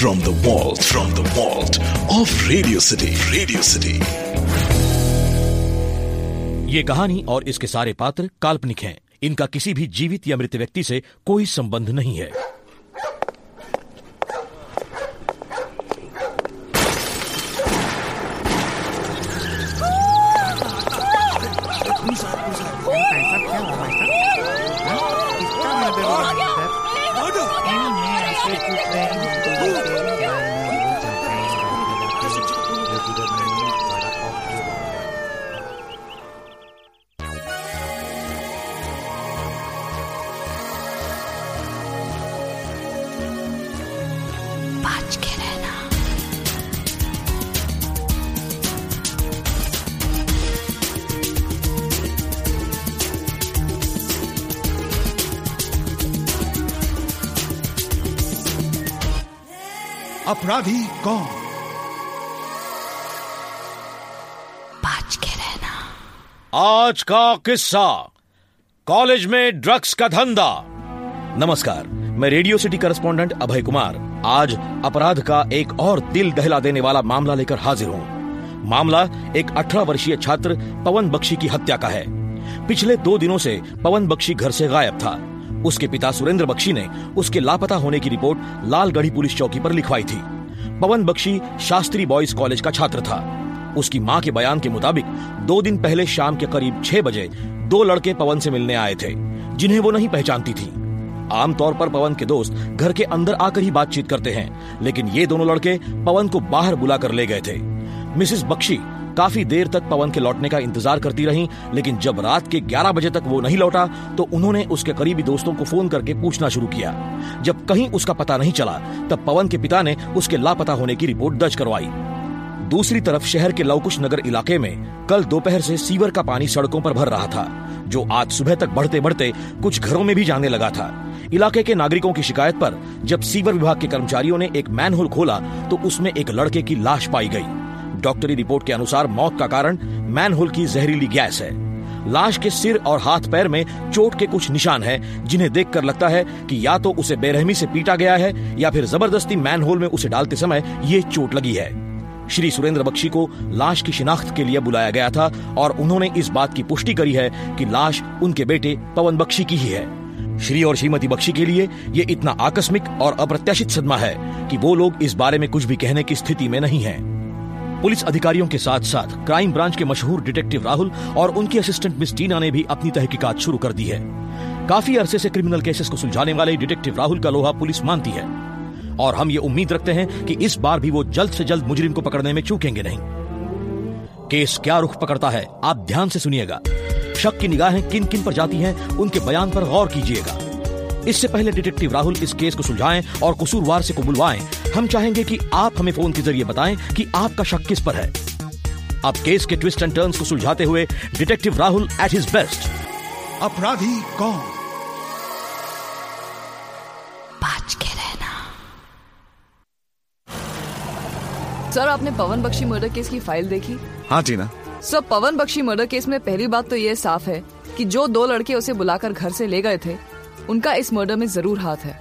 from the vault from the vault of Radio City. Radio City. ये कहानी और इसके सारे पात्र काल्पनिक हैं इनका किसी भी जीवित या मृत व्यक्ति से कोई संबंध नहीं है बच के रहना अपराधी कौन? बच के रहना आज का किस्सा। कॉलेज में ड्रग्स का धंधा। नमस्कार मैं radio city correspondent Abhay Kumar. आज अपराध का एक और दिल दहला देने वाला मामला लेकर हाजिर हूँ। मामला एक 18 वर्षीय छात्र पवन बख्शी की हत्या का है। पिछले दो दिनों से पवन बख्शी घर से गायब था। उसके पिता सुरेंद्र बख्शी ने उसके लापता होने की रिपोर्ट लालगढ़ी पुलिस चौकी पर लिखवाई थी। पवन बख्शी शास्त्री बॉयज़ कॉलेज का छात्र था। उसकी माँ के बयान के मुताबिक दो दिन पहले शाम के करीब छह बजे दो लड़के पवन से मिलने आए थे, जिन्हें वो नहीं पहचानती थी। आमतौर पर पवन के दोस्त घर के अंदर आकर ही बातचीत करते हैं, लेकिन ये दोनों लड़के पवन को बाहर बुला कर ले गए थे। मिसेस बख्शी काफ़ी देर तक पवन के लौटने का इंतज़ार करती रही, लेकिन जब रात के 11 बजे तक वो नहीं लौटा तो उन्होंने उसके करीबी दोस्तों को फ़ोन करके पूछना शुरू किया। जब कहीं उसका पता नहीं चला, तब पवन के पिता ने उसके लापता होने की रिपोर्ट दर्ज करवाई। दूसरी तरफ़ शहर के लवकुश नगर इलाके में कल दोपहर से सीवर का पानी सड़कों पर भर रहा था, जो आज सुबह तक बढ़ते बढ़ते कुछ घरों में भी जाने लगा था। इलाके के नागरिकों की शिकायत पर जब सीवर विभाग के कर्मचारियों ने एक मैनहोल खोला तो उसमें एक लड़के की लाश पाई गई। डॉक्टरी रिपोर्ट के अनुसार मौत का कारण मैनहोल की जहरीली गैस है। लाश के सिर और हाथ पैर में चोट के कुछ निशान हैं, जिन्हें देखकर लगता है कि या तो उसे बेरहमी से पीटा गया है, या फिर ज़बरदस्ती मैनहोल में उसे डालते समय ये चोट लगी है। श्री सुरेंद्र बख्शी को लाश की शिनाख्त के लिए बुलाया गया था, और उन्होंने इस बात की पुष्टि करी है कि लाश उनके बेटे पवन बख्शी की ही है। श्री और श्रीमती बख्शी के लिए ये इतना आकस्मिक और अप्रत्याशित सदमा है कि वो लोग इस बारे में कुछ भी कहने की स्थिति में नहीं हैं। पुलिस अधिकारियों के साथ साथ क्राइम ब्रांच के मशहूर डिटेक्टिव राहुल और उनकी असिस्टेंट मिस टीना ने भी अपनी तहकीकात शुरू कर दी है। काफ़ी अरसे से क्रिमिनल केसेस को सुलझाने वाले डिटेक्टिव राहुल का लोहा पुलिस मानती है। और हम ये उम्मीद रखते हैं कि इस बार भी वो जल्द से जल्द मुजरिम को पकड़ने में चूकेंगे नहीं। केस क्या रुख पकड़ता है, आप ध्यान से सुनिएगा। शक की निगाहें किन किन पर जाती हैं उनके बयान पर गौर कीजिएगा। इससे पहले डिटेक्टिव राहुल इस केस को सुलझाएँ और कसूरवार से को बुलवाएँ हम चाहेंगे कि आप हमें फ़ोन के ज़रिए बताएँ कि आपका शक किस पर है। अब केस के ट्विस्ट एंड टर्न्स को सुलझाते हुए detective Rahul at his best अपराधी कौन? बच के रहना। सर आपने पवन बख्शी मर्डर केस की फ़ाइल देखी? हाँ Tina sir Pawan Bakshi murder case में पहली बात तो ये साफ़ है कि जो दो लड़के उसे बुलाकर घर से ले गए थे उनका इस मर्डर में ज़रूर हाथ है।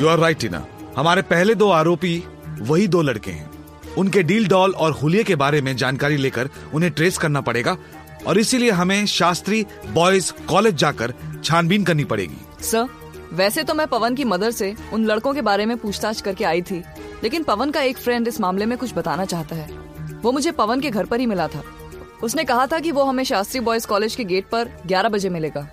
यू आर राइट टीना हमारे पहले दो आरोपी वही दो लड़के हैं। उनके डील डॉल और हुलिये के बारे में जानकारी लेकर उन्हें ट्रेस करना पड़ेगा और इसीलिए हमें शास्त्री बॉयज़ कॉलेज जाकर छानबीन करनी पड़ेगी। सर वैसे तो मैं पवन की मदर से उन लड़कों के बारे में पूछताछ करके आई थी लेकिन पवन का एक फ्रेंड इस मामले में कुछ बताना चाहता है। वो मुझे पवन के घर पर ही मिला था। उसने कहा था कि वो हमें शास्त्री बॉयज़ कॉलेज के गेट पर 11 बजे मिलेगा।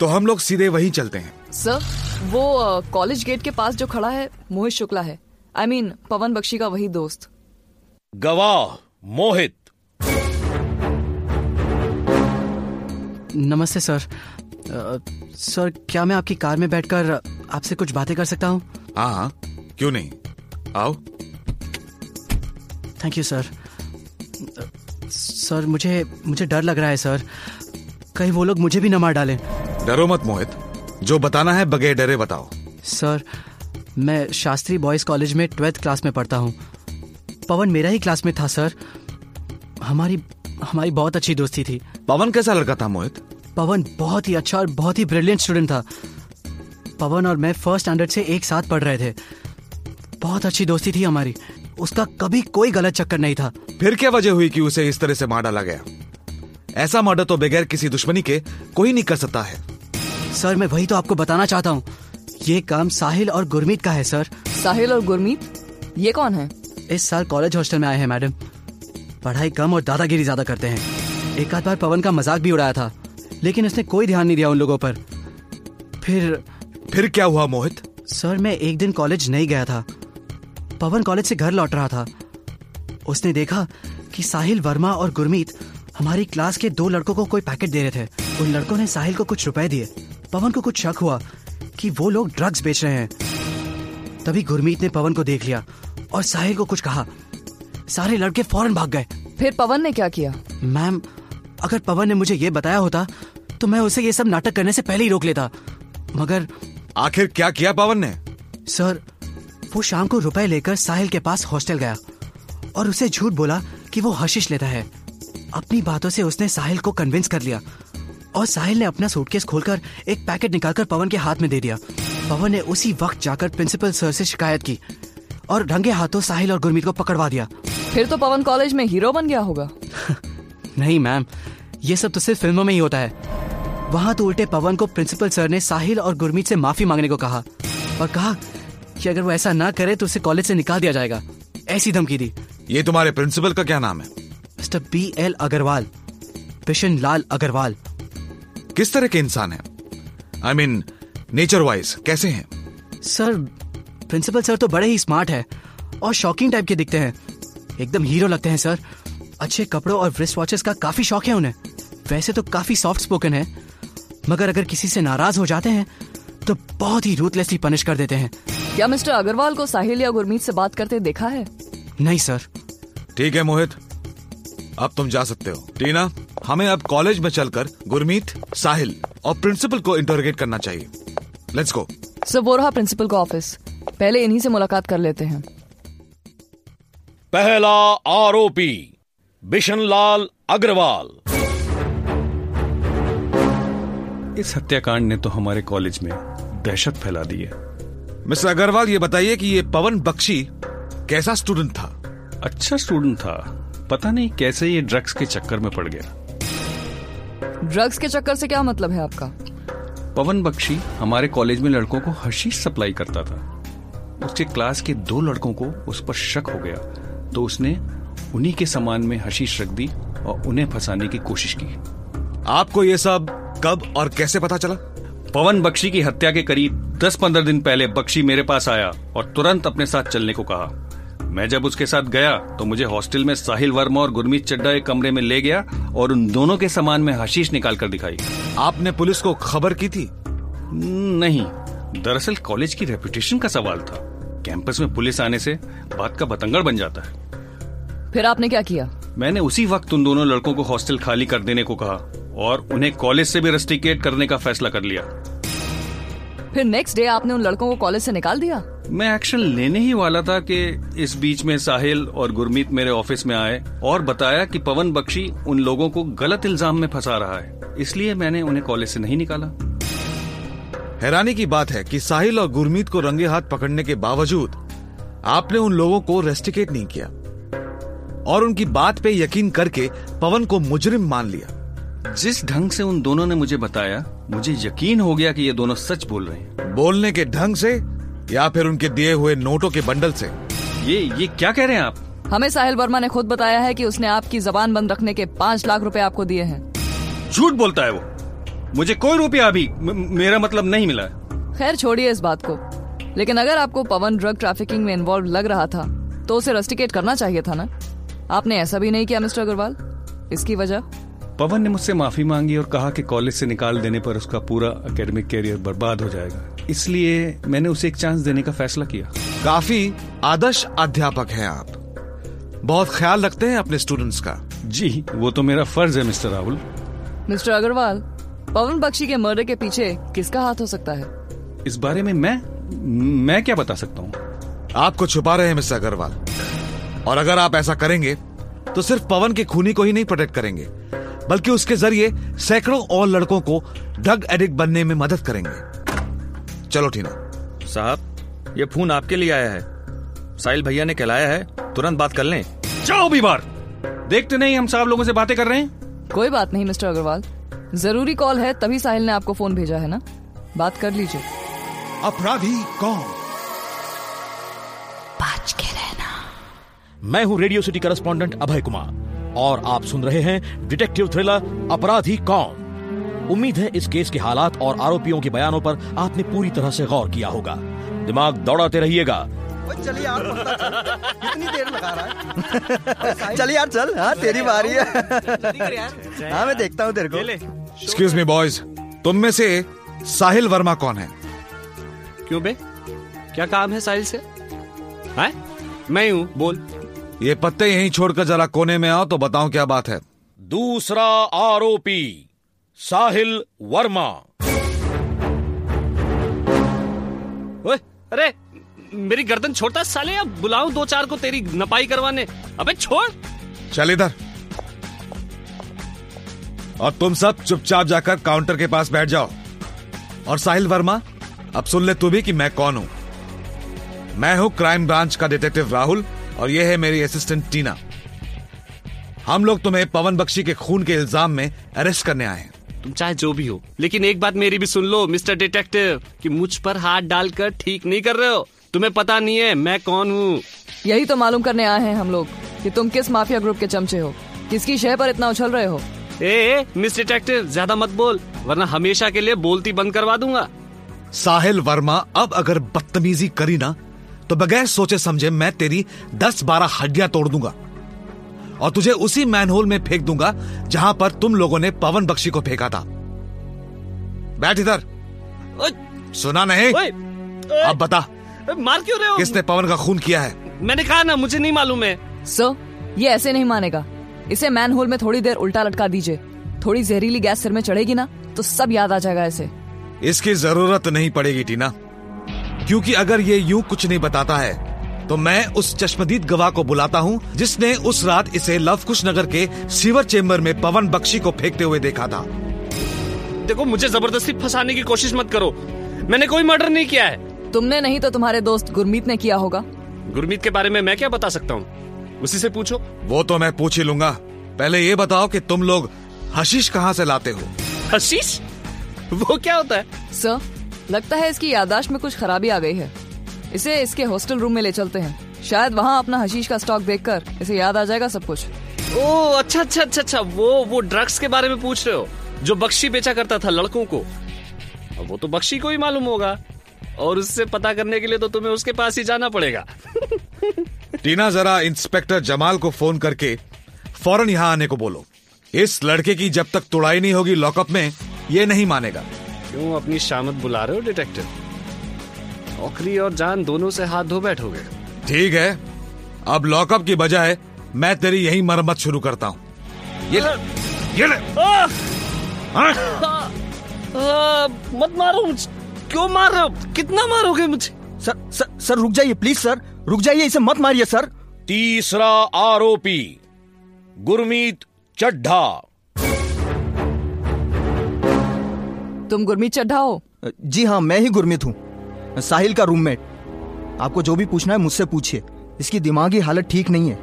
तो हम लोग सीधे वहीं चलते हैं। सर वो कॉलेज गेट के पास जो खड़ा है मोहित शुक्ला है। I I mean mean, Pawan Bakshi का वही दोस्त। गवाह मोहित। नमस्ते सर। अ, सर क्या मैं आपकी कार में बैठकर आपसे कुछ बातें कर सकता हूँ? हाँ हाँ। क्यों नहीं? आओ। थैंक यू सर सर मुझे मुझे डर लग रहा है सर। कहीं वो लोग मुझे भी न मार डालें। डरो मत मोहित। जो बताना है बगैर डरे बताओ। सर मैं शास्त्री बॉयज़ कॉलेज में ट्वेल्थ क्लास में पढ़ता हूँ। पवन मेरा ही क्लास में था सर। हमारी हमारी बहुत अच्छी दोस्ती थी। पवन कैसा लड़का था मोहित? पवन बहुत ही अच्छा और बहुत ही ब्रिलियंट स्टूडेंट था। पवन और मैं फ़र्स्ट स्टैंडर्ड से एक साथ पढ़ रहे थे। बहुत अच्छी दोस्ती थी हमारी। उसका कभी कोई गलत चक्कर नहीं था। फिर क्या वजह हुई कि उसे इस तरह से मार डाला गया? ऐसा मर्डर तो बगैर किसी दुश्मनी के कोई नहीं कर सकता है। सर मैं वही तो आपको बताना चाहता हूँ। ये काम साहिल और गुरमीत का है सर। साहिल और गुरमीत? ये कौन है? इस साल कॉलेज हॉस्टल में आए हैं मैडम। पढ़ाई कम और दादागिरी ज़्यादा करते हैं। एक आध बार पवन का मज़ाक भी उड़ाया था लेकिन उसने कोई ध्यान नहीं दिया उन लोगों पर। फिर फिर क्या हुआ मोहित? सर मैं एक दिन कॉलेज नहीं गया था। पवन कॉलेज से घर लौट रहा था। उसने देखा कि साहिल वर्मा और गुरमीत हमारी क्लास के दो लड़कों को कोई पैकेट दे रहे थे। उन लड़कों ने साहिल को कुछ रुपए दिए। पवन को कुछ शक हुआ कि वो लोग ड्रग्स बेच रहे हैं। तभी गुरमीत ने पवन को देख लिया और साहिल को कुछ कहा। सारे लड़के फ़ौरन भाग गए। फिर पवन ने क्या किया? मैम अगर पवन ने मुझे ये बताया होता तो मैं उसे ये सब नाटक करने से पहले ही रोक लेता। मगर आखिर क्या किया पवन ने? सर वो शाम को रुपए लेकर साहिल के पास हॉस्टल गया और उसे झूठ बोला कि वो हशीश लेता है। अपनी बातों से उसने साहिल को कन्विंस कर लिया और साहिल ने अपना सूटकेस खोलकर एक पैकेट निकालकर पवन के हाथ में दे दिया। पवन ने उसी वक्त जाकर प्रिंसिपल सर से शिकायत की और रंगे हाथों साहिल और गुरमीत को पकड़वा दिया। फिर तो पवन कॉलेज में हीरो बन गया होगा। नहीं मैम ये सब तो सिर्फ़ फ़िल्मों में ही होता है। वहाँ तो उल्टे पवन को प्रिंसिपल सर ने साहिल और गुरमीत से माफ़ी मांगने को कहा और कहा कि अगर वो ऐसा ना करे तो उसे कॉलेज से निकाल दिया जाएगा। ऐसी धमकी दी। ये तुम्हारे प्रिंसिपल का क्या नाम है? Mister B L Agarwal Bishan Lal Agarwal किस तरह के इंसान है? आई मीन नेचर वाइज कैसे हैं? सर प्रिंसिपल सर तो बड़े ही स्मार्ट है और शॉकिंग टाइप के दिखते हैं। एकदम हीरो लगते हैं सर अच्छे कपड़ों और रिस्ट वॉचेस का काफ़ी शौक है उन्हें। वैसे तो काफ़ी सॉफ्ट स्पोकन है। मगर अगर किसी से नाराज़ हो जाते हैं तो बहुत ही रूथलेसली पनिश कर देते हैं। क्या मिस्टर अग्रवाल को साहिल या गुरमीत से बात करते देखा है? नहीं सर। ठीक है मोहित। अब तुम जा सकते हो। टीना हमें अब कॉलेज में चलकर गुरमीत साहिल और प्रिंसिपल को इंटरोगेट करना चाहिए। लेट्स गो सर वो रहा प्रिंसिपल का ऑफ़िस। पहले इन्हीं से मुलाकात कर लेते हैं। पहला आरोपी बिशनलाल अग्रवाल। इस हत्याकांड ने तो हमारे कॉलेज में दहशत फैला दी है। मिस्टर अग्रवाल ये बताइए कि ये पवन बख्शी कैसा स्टूडेंट था? अच्छा स्टूडेंट था। पता नहीं कैसे ये ड्रग्स के चक्कर में पड़ गया। ड्रग्स के चक्कर से क्या मतलब है आपका? पवन बख्शी हमारे कॉलेज में लड़कों को हशीश सप्लाई करता था। उसके क्लास के दो लड़कों को उस पर शक हो गया। तो उसने उन्हीं के सामान में हशीश रख दी और उन्हें फंसाने की कोशिश की। आपको ये सब कब और कैसे पता चला? पवन बख्शी की हत्या के करीब 10-15 दिन पहले बख्शी मेरे पास आया और तुरंत अपने साथ चलने को कहा। मैं जब उसके साथ गया तो मुझे हॉस्टल में साहिल वर्मा और गुरमीत चड्डा एक कमरे में ले गया और उन दोनों के सामान में हशीश निकाल कर दिखाई। आपने पुलिस को खबर की थी? नहीं दरअसल कॉलेज की रेपुटेशन का सवाल था। कैंपस में पुलिस आने से बात का बतंगड़ बन जाता है। फिर आपने क्या किया? मैंने उसी वक्त उन दोनों लड़कों को हॉस्टल खाली कर देने को कहा। और उन्हें कॉलेज से भी रस्टिकेट करने का फैसला कर लिया। फिर नेक्स्ट डे आपने उन लड़कों को कॉलेज से निकाल दिया? मैं एक्शन लेने ही वाला था कि इस बीच में साहिल और गुरमीत मेरे ऑफ़िस में आए और बताया कि पवन बख्शी उन लोगों को गलत इल्ज़ाम में फंसा रहा है इसलिए मैंने उन्हें कॉलेज से नहीं निकाला। हैरानी की बात है कि साहिल और गुरमीत को रंगे हाथ पकड़ने के बावजूद आपने उन लोगों को रेस्टिकेट नहीं किया और उनकी बात पे यकीन करके पवन को मुजरिम मान लिया। जिस ढंग से उन दोनों ने मुझे बताया मुझे यकीन हो गया कि ये दोनों सच बोल रहे हैं। बोलने के ढंग से या फिर उनके दिए हुए नोटों के बंडल से? ये ये क्या कह रहे हैं आप? हमें साहिल वर्मा ने खुद बताया है कि उसने आपकी जबान बंद रखने के पाँच लाख रुपए आपको दिए हैं। झूठ बोलता है वो। मुझे कोई रुपया अभी म- मेरा मतलब नहीं मिला। खैर छोड़िए इस बात को। लेकिन अगर आपको पवन ड्रग ट्रैफिकिंग में इन्वॉल्व लग रहा था तो उसे रस्टिकेट करना चाहिए था ना? आपने ऐसा भी नहीं किया मिस्टर अग्रवाल? इसकी वजह? पवन ने मुझसे माफ़ी मांगी और कहा कि कॉलेज से निकाल देने पर उसका पूरा एकेडमिक कैरियर बर्बाद हो जाएगा। इसलिए मैंने उसे एक चांस देने का फैसला किया। काफ़ी आदर्श अध्यापक हैं आप। बहुत ख्याल रखते हैं अपने स्टूडेंट्स का। जी वो तो मेरा फ़र्ज़ है मिस्टर राहुल। मिस्टर अग्रवाल पवन बख्शी के मर्डर के पीछे किसका हाथ हो सकता है? इस बारे में मैं मैं क्या बता सकता हूँ? आपको छुपा रहे हैं मिस्टर अग्रवाल। और अगर आप ऐसा करेंगे तो सिर्फ़ पवन के खूनी को ही नहीं प्रोटेक्ट करेंगे। बल्कि उसके ज़रिए सैकड़ों और लड़कों को ड्रग एडिक्ट बनने में मदद करेंगे। चलो टीना। साहब ये फ़ोन आपके लिए आया है। साहिल भैया ने कहलाया है तुरंत बात कर लें। जाओ भी बार देखते नहीं हम साहब लोगों से बातें कर रहे हैं। कोई बात नहीं मिस्टर अग्रवाल। ज़रूरी कॉल है तभी साहिल ने आपको फ़ोन भेजा है ना? बात कर लीजिए। अपराधी कौन? बच के रहना। मैं हूँ radio city correspondent Abhay Kumar. और आप सुन रहे हैं डिटेक्टिव थ्रिलर अपराधी कौन? उम्मीद है इस केस के हालात और आरोपियों के बयानों पर आपने पूरी तरह से गौर किया होगा। दिमाग दौड़ाते रहिएगा। चल यार कितनी देर लगा रहा है? चल यार चल। हाँ तेरी बारी है। हाँ मैं देखता हूँ तेरे को। एक्सक्यूज मी बॉयज़ तुम में से साहिल वर्मा कौन है? क्यों बे? क्या काम है साहिल से? है? मैं हूँ बोल। ये पत्ते यहीं छोड़कर जरा कोने में आओ तो बताओ क्या बात है। दूसरा आरोपी साहिल वर्मा। ओए अरे मेरी गर्दन छोड़ता साले या बुलाऊं दो चार को तेरी नपाई करवाने। अबे छोड़। चल इधर। और तुम सब चुपचाप जाकर काउंटर के पास बैठ जाओ। और साहिल वर्मा अब सुन ले तू भी कि मैं कौन हूँ। मैं हूँ क्राइम ब्रांच का डिटेक्टिव राहुल। और ये है मेरी असिस्टेंट टीना। हम लोग तुम्हें पवन बख्शी के खून के इल्ज़ाम में अरेस्ट करने आए हैं। तुम चाहे जो भी हो लेकिन एक बात मेरी भी सुन लो मिस्टर डिटेक्टिव कि मुझ पर हाथ डालकर ठीक नहीं कर रहे हो। तुम्हें पता नहीं है मैं कौन हूँ। यही तो मालूम करने आए हैं हम लोग कि तुम किस माफिया ग्रुप के चमचे हो किसकी शह पर इतना उछल रहे हो। ए, ए मिस डिटेक्टिव ज़्यादा मत बोल वरना हमेशा के लिए बोलती बंद करवा दूँगा। साहिल वर्मा अब अगर बदतमीजी करी ना तो बगैर सोचे समझे मैं तेरी दस बारह हड्डियाँ तोड़ दूँगा। और तुझे उसी मैनहोल में फेंक दूँगा जहाँ पर तुम लोगों ने पवन बख्शी को फेंका था। बैठ इधर। सुना नहीं? ओए, ओए, अब बता। मार क्यों रहे हो? किसने पवन का खून किया है? मैंने कहा ना मुझे नहीं मालूम है। सो ये ऐसे नहीं मानेगा। इसे मैन होल में थोड़ी देर उल्टा लटका दीजिए। थोड़ी जहरीली गैस सिर में चढ़ेगी ना तो सब याद आ जाएगा ऐसे। इसकी ज़रूरत नहीं पड़ेगी टीना। क्योंकि अगर ये यूँ कुछ नहीं बताता है तो मैं उस चश्मदीद गवाह को बुलाता हूँ जिसने उस रात इसे लवकुश नगर के सीवर चेम्बर में पवन बख्शी को फेंकते हुए देखा था। देखो मुझे ज़बरदस्ती फंसाने की कोशिश मत करो। मैंने कोई मर्डर नहीं किया है। तुमने नहीं तो तुम्हारे दोस्त गुरमीत ने किया होगा। गुरमीत के बारे में मैं क्या बता सकता हूँ? उसी से पूछो। वो तो मैं पूछ ही लूँगा। पहले ये बताओ कि तुम लोग हशीश कहाँ से लाते हो? हशीश? वो क्या होता है? सर लगता है इसकी यादाश्त में कुछ खराबी आ गई है। इसे इसके हॉस्टल रूम में ले चलते हैं। शायद वहाँ अपना हशीश का स्टॉक देखकर इसे याद आ जाएगा सब कुछ। ओ अच्छा अच्छा अच्छा अच्छा वो वो ड्रग्स के बारे में पूछ रहे हो जो बख्शी बेचा करता था लड़कों को। अब वो तो बख्शी को ही मालूम होगा और उससे पता करने के लिए तो तुम्हें उसके पास ही जाना पड़ेगा। टीना जरा इंस्पेक्टर जमाल को फ़ोन करके फ़ौरन यहाँ आने को बोलो। इस लड़के की जब तक तुड़ाई नहीं होगी लॉकअप में ये नहीं मानेगा। क्यों अपनी शामत बुला रहे हो डिटेक्टिव? नौकरी और जान दोनों से हाथ धो बैठोगे। ठीक है। अब लॉकअप की बजाय मैं तेरी यही मरम्मत शुरू करता हूँ। ये ले, ये ले। हाँ? आ, मत मारो मुझे। क्यों मार रहे हो? कितना मारोगे मुझे? सर सर सर रुक जाइए प्लीज़ सर। रुक जाइए इसे मत मारिए सर। तीसरा आरोपी गुरमीत चड्ढा। तुम गुरमीत चड्ढा हो जी हाँ मैं ही गुरमीत हूँ। साहिल का रूममेट आपको जो भी पूछना है मुझसे पूछिए। इसकी दिमागी हालत ठीक नहीं है।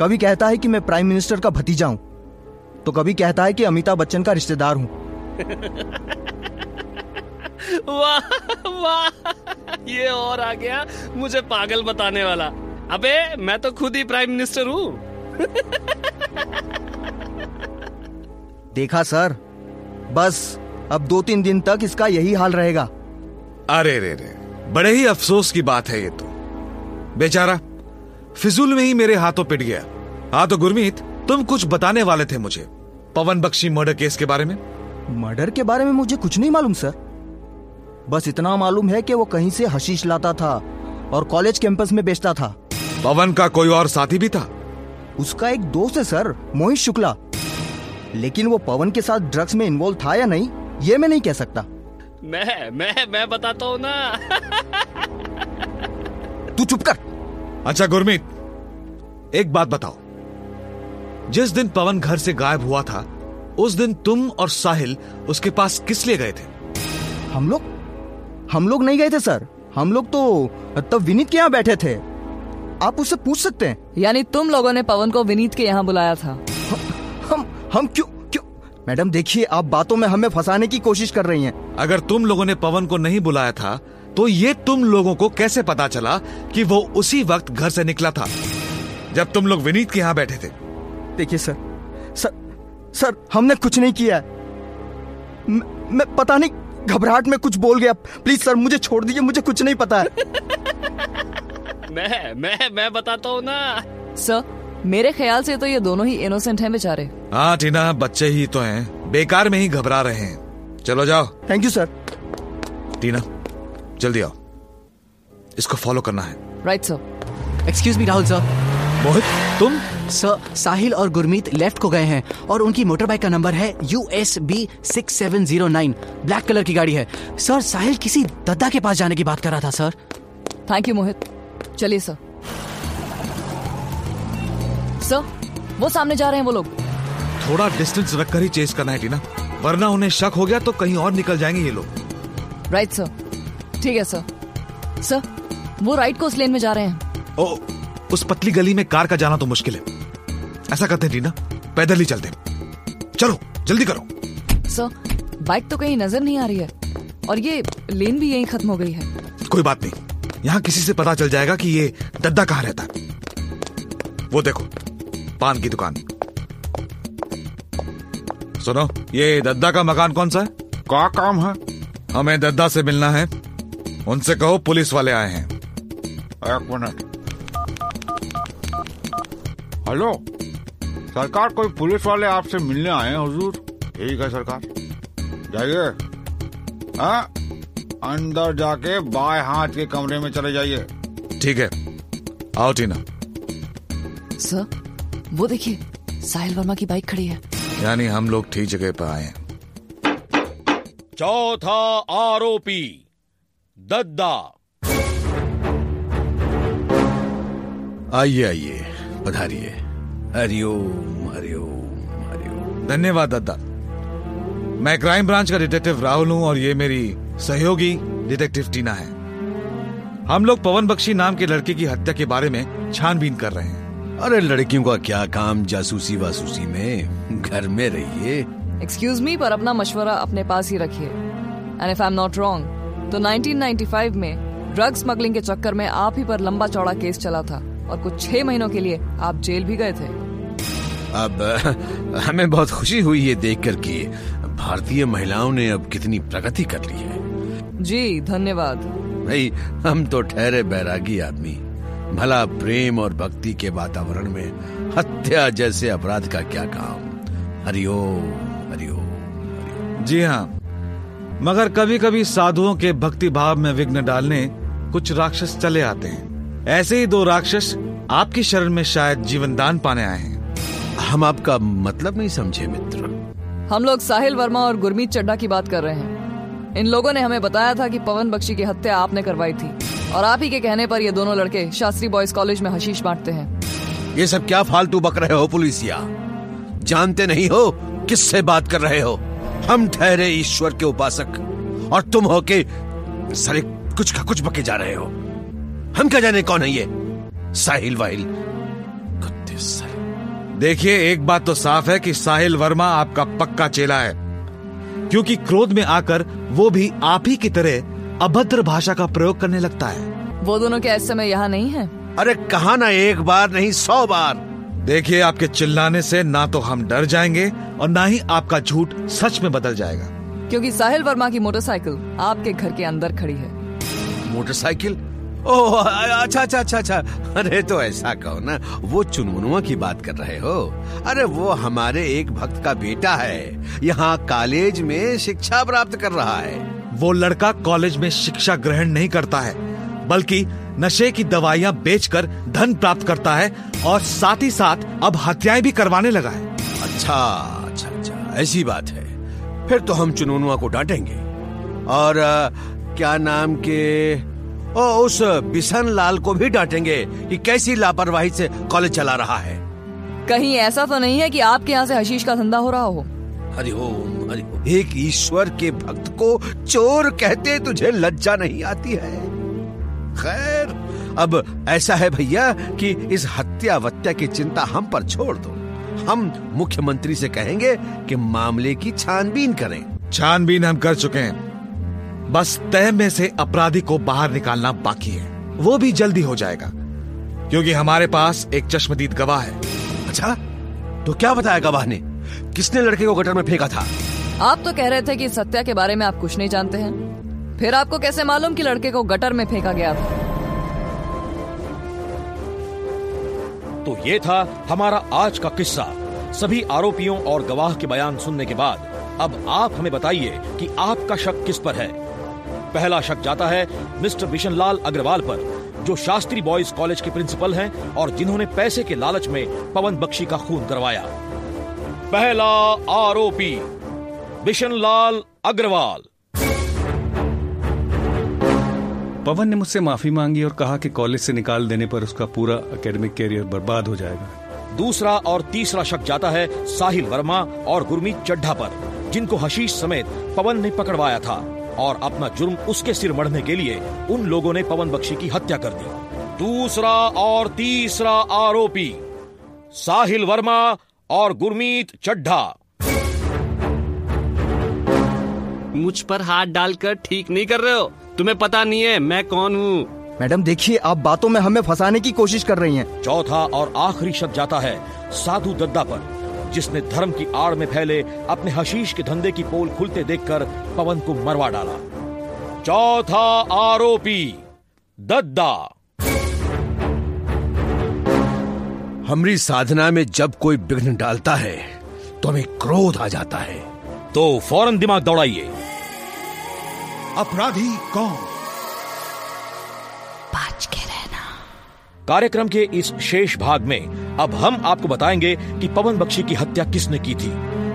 कभी कहता है कि मैं प्राइम मिनिस्टर का भतीजा हूँ। तो कभी कहता है कि अमिताभ बच्चन का रिश्तेदार हूँ। वाह वाह ये और आ गया मुझे पागल बताने वाला। अबे मैं तो खुद ही प्राइम मिनिस्टर हूँ। देखा सर? बस अब दो तीन दिन तक इसका यही हाल रहेगा। अरे रे रे बड़े ही अफसोस की बात है ये तो। बेचारा फिजूल में ही मेरे हाथों पिट गया। हाँ तो गुरमीत तुम कुछ बताने वाले थे मुझे पवन बख्शी मर्डर केस के बारे में? मर्डर के बारे में मुझे कुछ नहीं मालूम सर। बस इतना मालूम है कि वो कहीं से हशीश लाता था और कॉलेज कैंपस में बेचता था। पवन का कोई और साथी भी था? उसका एक दोस्त है सर मोहित शुक्ला। लेकिन वो पवन के साथ ड्रग्स में इन्वॉल्व था या नहीं ये मैं नहीं कह सकता। मैं मैं मैं बताता हूँ ना। तू चुप कर। अच्छा गुरमीत एक बात बताओ। जिस दिन पवन घर से गायब हुआ था उस दिन तुम और साहिल उसके पास किस लिए गए थे? हम लोग? हम लोग नहीं गए थे सर। हम लोग तो तब विनीत के यहाँ बैठे थे। आप उससे पूछ सकते हैं। यानी तुम लोगों ने पवन को विनीत के यहाँ बुलाया था। हम हम क्यों क्यों मैडम देखिए आप बातों में हमें फंसाने की कोशिश कर रही हैं। अगर तुम लोगों ने पवन को नहीं बुलाया था तो ये तुम लोगों को कैसे पता चला कि वो उसी वक्त घर से निकला था जब तुम लोग विनीत के यहाँ बैठे थे? देखिए सर सर सर हमने कुछ नहीं किया है। मैं, मैं पता नहीं घबराहट में कुछ बोल गया। प्लीज़ सर मुझे छोड़ दीजिए मुझे कुछ नहीं पता है। मैं मैं मैं बताता हूँ ना। सर मेरे ख्याल से तो ये दोनों ही इनोसेंट हैं बेचारे। हाँ टीना बच्चे ही तो हैं। बेकार में ही घबरा रहे हैं। चलो जाओ। थैंक यू सर टीना जल्दी आओ। इसको फॉलो करना है। Right sir excuse me Rahul sir Mohit तुम? सर साहिल और गुरमीत लेफ़्ट को गए हैं और उनकी मोटर बाइक का नंबर है U S B six seven zero nine black colour की गाड़ी है। सर साहिल किसी दद्दा के पास जाने की बात कर रहा था सर थैंक यू मोहित। चलिए सर सर वो सामने जा रहे हैं वो लोग। थोड़ा डिस्टेंस रखकर ही चेस करना है टीना। वरना उन्हें शक हो गया तो कहीं और निकल जाएँगे ये लोग। राइट सर ठीक है सर सर वो राइट को उस लेन में जा रहे हैं। ओ उस पतली गली में कार का जाना तो मुश्किल है। ऐसा करते हैं टीना। पैदल ही चलते चलो जल्दी करो। सर बाइक तो कहीं नज़र नहीं आ रही है। और ये लेन भी यहीं खत्म हो गई है। कोई बात नहीं। यहाँ किसी से पता चल जाएगा कि ये दद्दा कहाँ रहता है। वो देखो पान की दुकान। सुनो ये दद्दा का मकान कौन सा है? का काम है? हमें दद्दा से मिलना है। उनसे कहो पुलिस वाले आए हैं। एक मिनट। हेलो सरकार कोई पुलिस वाले आपसे मिलने आए हैं हुजूर? ठीक है सरकार। जाइए। हाँ? अंदर जाके बाएँ हाथ के कमरे में चले जाइए। ठीक है। आओ टीना। सर वो देखिए साहिल वर्मा की बाइक खड़ी है। यानी हम लोग ठीक जगह पर आए चौथा आरोपी दद्दा। आइए आइए पधारिए। हरिओम हरिओम हरिओम। धन्यवाद दद्दा। मैं क्राइम ब्रांच का डिटेक्टिव राहुल हूँ और ये मेरी सहयोगी डिटेक्टिव टीना है। हम लोग पवन बख्शी नाम के लड़के की हत्या के बारे में छानबीन कर रहे हैं। अरे लड़कियों का क्या काम जासूसी वासूसी में? घर में रहिए। एक्सक्यूज मी पर अपना मशवरा अपने पास ही रखिए। And if I am not wrong तो 1995 में ड्रग स्मगलिंग के चक्कर में आप ही पर लंबा चौड़ा केस चला था और कुछ छह महीनों के लिए आप जेल भी गए थे। अब हमें बहुत खुशी हुई ये देखकर कि भारतीय महिलाओं ने अब कितनी प्रगति कर ली है। जी धन्यवाद। भाई हम तो ठहरे बैरागी आदमी। भला प्रेम और भक्ति के वातावरण में हत्या जैसे अपराध का क्या काम? हरिओम हरिओम जी हाँ मगर कभी कभी साधुओं के भक्ति भाव में विघ्न डालने कुछ राक्षस चले आते हैं। ऐसे ही दो राक्षस आपकी शरण में शायद जीवन दान पाने आए हैं। हम आपका मतलब नहीं समझे मित्र। हम लोग साहिल वर्मा और गुरमीत चड्डा की बात कर रहे हैं। इन लोगों ने हमें बताया था कि पवन बख्शी की हत्या आपने करवाई थी। और आप ही के कहने पर ये दोनों लड़के शास्त्री बॉयज़ कॉलेज में हशीश बांटते हैं। ये सब क्या फालतू बक रहे हो पुलिसिया? जानते नहीं हो? किससे बात कर रहे हो? हम ठहरे ईश्वर के उपासक। और तुम हो के सारे कुछ का कुछ बके जा रहे हो। हम क्या जाने कौन है ये? साहिल वाहिल। देखिए, एक बात तो साफ़ है कि साहिल वर्मा आपका पक्का चेला है। क्योंकि क्रोध में आकर वो भी आप ही की तरह अभद्र भाषा का प्रयोग करने लगता है। वो दोनों क्या इस समय यहाँ नहीं है? अरे कहा ना एक बार नहीं सौ बार। देखिए आपके चिल्लाने से ना तो हम डर जाएँगे और ना ही आपका झूठ सच में बदल जाएगा। क्योंकि साहिल वर्मा की मोटरसाइकिल आपके घर के अंदर खड़ी है। मोटरसाइकिल? ओह अच्छा अच्छा अच्छा अच्छा। अरे तो ऐसा कहो ना वो चुनमुनुआ की बात कर रहे हो? अरे वो हमारे एक भक्त का बेटा है। यहाँ कॉलेज में शिक्षा प्राप्त कर रहा है। वो लड़का कॉलेज में शिक्षा ग्रहण नहीं करता है बल्कि नशे की दवाइयाँ बेचकर धन प्राप्त करता है और साथ ही साथ अब हत्याएँ भी करवाने लगा है। अच्छा अच्छा अच्छा ऐसी बात है। फिर तो हम चुनुनुआ को डांटेंगे। और आ, क्या नाम के ओ उस बिशन लाल को भी डांटेंगे कि कैसी लापरवाही से कॉलेज चला रहा है। कहीं ऐसा तो नहीं है कि आपके यहाँ से हशीश का धंधा हो रहा हो। हरिओम हरिओम एक ईश्वर के भक्त को चोर कहते तुझे लज्जा नहीं आती है। खैर अब ऐसा है भैया कि इस हत्या वत्या की चिंता हम पर छोड़ दो। हम मुख्यमंत्री से कहेंगे कि मामले की छानबीन करें। छानबीन हम कर चुके हैं। बस तय में से अपराधी को बाहर निकालना बाकी है। वो भी जल्दी हो जाएगा क्योंकि हमारे पास एक चश्मदीद गवाह है। अच्छा तो क्या बताया गवाह ने? किसने लड़के को गटर में फेंका था? आप तो कह रहे थे कि सत्या के बारे में आप कुछ नहीं जानते हैं। फिर आपको कैसे मालूम कि लड़के को गटर में फेंका गया? था तो ये था हमारा आज का किस्सा। सभी आरोपियों और गवाह के बयान सुनने के बाद अब आप हमें बताइए कि आपका शक किस पर है। पहला शक जाता है मिस्टर बिशनलाल अग्रवाल पर जो शास्त्री बॉयज़ कॉलेज के प्रिंसिपल हैं और जिन्होंने पैसे के लालच में पवन बख्शी का खून करवाया। पहला आरोपी बिशनलाल अग्रवाल। पवन ने मुझसे माफ़ी मांगी और कहा कि कॉलेज से निकाल देने पर उसका पूरा एकेडमिक कैरियर बर्बाद हो जाएगा। दूसरा और तीसरा शक जाता है साहिल वर्मा और गुरमीत चड्ढा पर जिनको हशीश समेत पवन ने पकड़वाया था और अपना जुर्म उसके सिर मढ़ने के लिए उन लोगों ने पवन बख्शी की हत्या कर दी। दूसरा और तीसरा आरोपी साहिल वर्मा और गुरमीत चड्ढा। मुझ पर हाथ डालकर ठीक नहीं कर रहे हो। तुम्हें पता नहीं है मैं कौन हूँ। मैडम देखिए आप बातों में हमें फंसाने की कोशिश कर रही हैं। चौथा और आखिरी शब्द जाता है साधु दद्दा पर जिसने धर्म की आड़ में फैले अपने हशीश के धंधे की पोल खुलते देखकर पवन को मरवा डाला। चौथा आरोपी दद्दा। हमारी साधना में जब कोई विघ्न डालता है तो हमें क्रोध आ जाता है। तो फ़ौरन दिमाग दौड़ाइए। अपराधी कौन? बच के रहना। कार्यक्रम के इस शेष भाग में अब हम आपको बताएँगे कि पवन बख्शी की हत्या किसने की थी।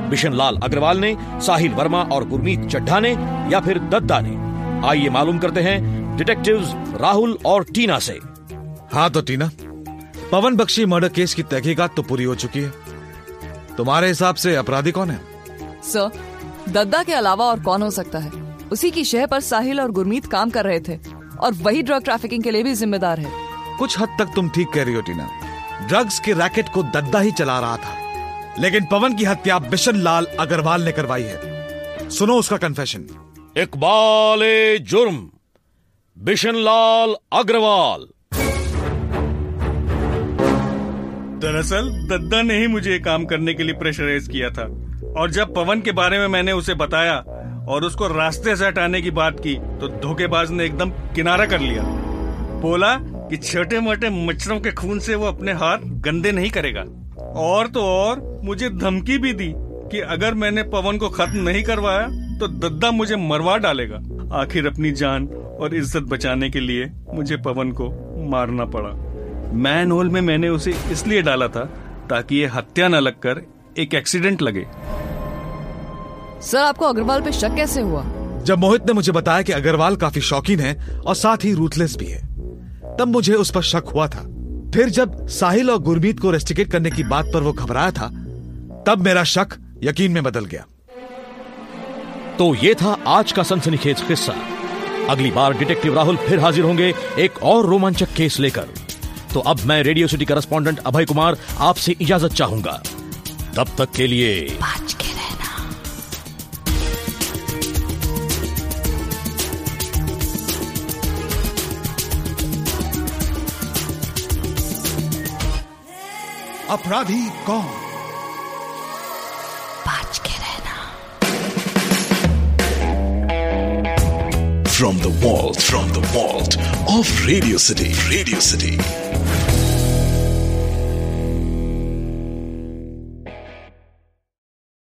बिशन लाल अग्रवाल ने साहिल वर्मा और गुरमीत चड्ढा ने या फिर दद्दा ने? आइए मालूम करते हैं डिटेक्टिव्स राहुल और टीना से। हाँ तो टीना पवन बख्शी मर्डर केस की तहकीकात तो पूरी हो चुकी है। तुम्हारे हिसाब से अपराधी कौन है? सर दद्दा के अलावा और कौन हो सकता है? उसी की शह पर साहिल और गुरमीत काम कर रहे थे और वही ड्रग ट्रैफिकिंग के लिए भी जिम्मेदार है। कुछ हद तक तुम ठीक कह रही हो टीना। ड्रग्स के रैकेट को दद्दा ही चला रहा था। लेकिन पवन की हत्या बिशन लाल अग्रवाल ने करवाई है। सुनो उसका कन्फेशन इकबाल जुर्म बिशन लाल अग्रवाल। दरअसल दद्दा ने ही मुझे ये काम करने के लिए प्रेशराइज किया था। और जब पवन के बारे में मैंने उसे बताया और उसको रास्ते से हटाने की बात की तो धोखेबाज ने एकदम किनारा कर लिया। बोला कि छोटे मोटे मच्छरों के खून से वो अपने हाथ गंदे नहीं करेगा। और तो और मुझे धमकी भी दी कि अगर मैंने पवन को खत्म नहीं करवाया तो दद्दा मुझे मरवा डालेगा। आखिर अपनी जान और इज़्ज़त बचाने के लिए मुझे पवन को मारना पड़ा। मैन होल में मैंने उसे इसलिए डाला था ताकि ये हत्या न लगकर एक एक्सीडेंट लगे। सर आपको अग्रवाल पे शक कैसे हुआ? जब मोहित ने मुझे बताया कि अग्रवाल काफ़ी शौकीन है और साथ ही रूथलेस भी है तब मुझे उस पर शक हुआ था। फिर जब साहिल और गुरमीत को रेस्टिकेट करने की बात पर वो घबराया था तब मेरा शक यकीन में बदल गया। तो ये था आज का सनसनीखेज किस्सा। अगली बार डिटेक्टिव राहुल फिर हाजिर होंगे एक और रोमांचक केस लेकर। तो अब मैं radio city correspondent Abhay Kumar आपसे इजाज़त चाहूँगा। तब तक के लिए बच के रहना। अपराधी कौन? बच के रहना। From the vault, from the vault of radio city radio City.